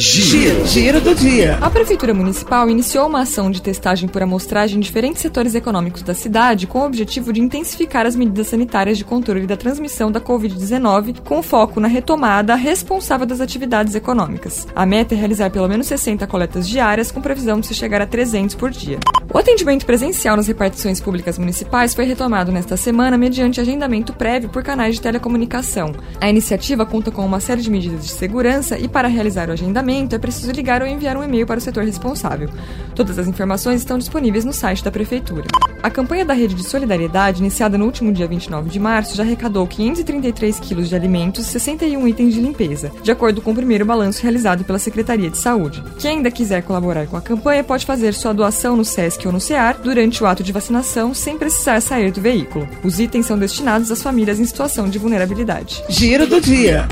Giro, giro do dia. A Prefeitura Municipal iniciou uma ação de testagem por amostragem em diferentes setores econômicos da cidade com o objetivo de intensificar as medidas sanitárias de controle da transmissão da Covid-19, com foco na retomada responsável das atividades econômicas. A meta é realizar pelo menos 60 coletas diárias, com previsão de se chegar a 300 por dia. O atendimento presencial nas repartições públicas municipais foi retomado nesta semana mediante agendamento prévio por canais de telecomunicação. A iniciativa conta com uma série de medidas de segurança e, para realizar o agendamento, é preciso ligar ou enviar um e-mail para o setor responsável. Todas as informações estão disponíveis no site da Prefeitura. A campanha da Rede de Solidariedade, iniciada no último dia 29 de março, já arrecadou 533 quilos de alimentos e 61 itens de limpeza, de acordo com o primeiro balanço realizado pela Secretaria de Saúde. Quem ainda quiser colaborar com a campanha pode fazer sua doação no SESC ou no CEAR durante o ato de vacinação, sem precisar sair do veículo. Os itens são destinados às famílias em situação de vulnerabilidade. Giro do dia.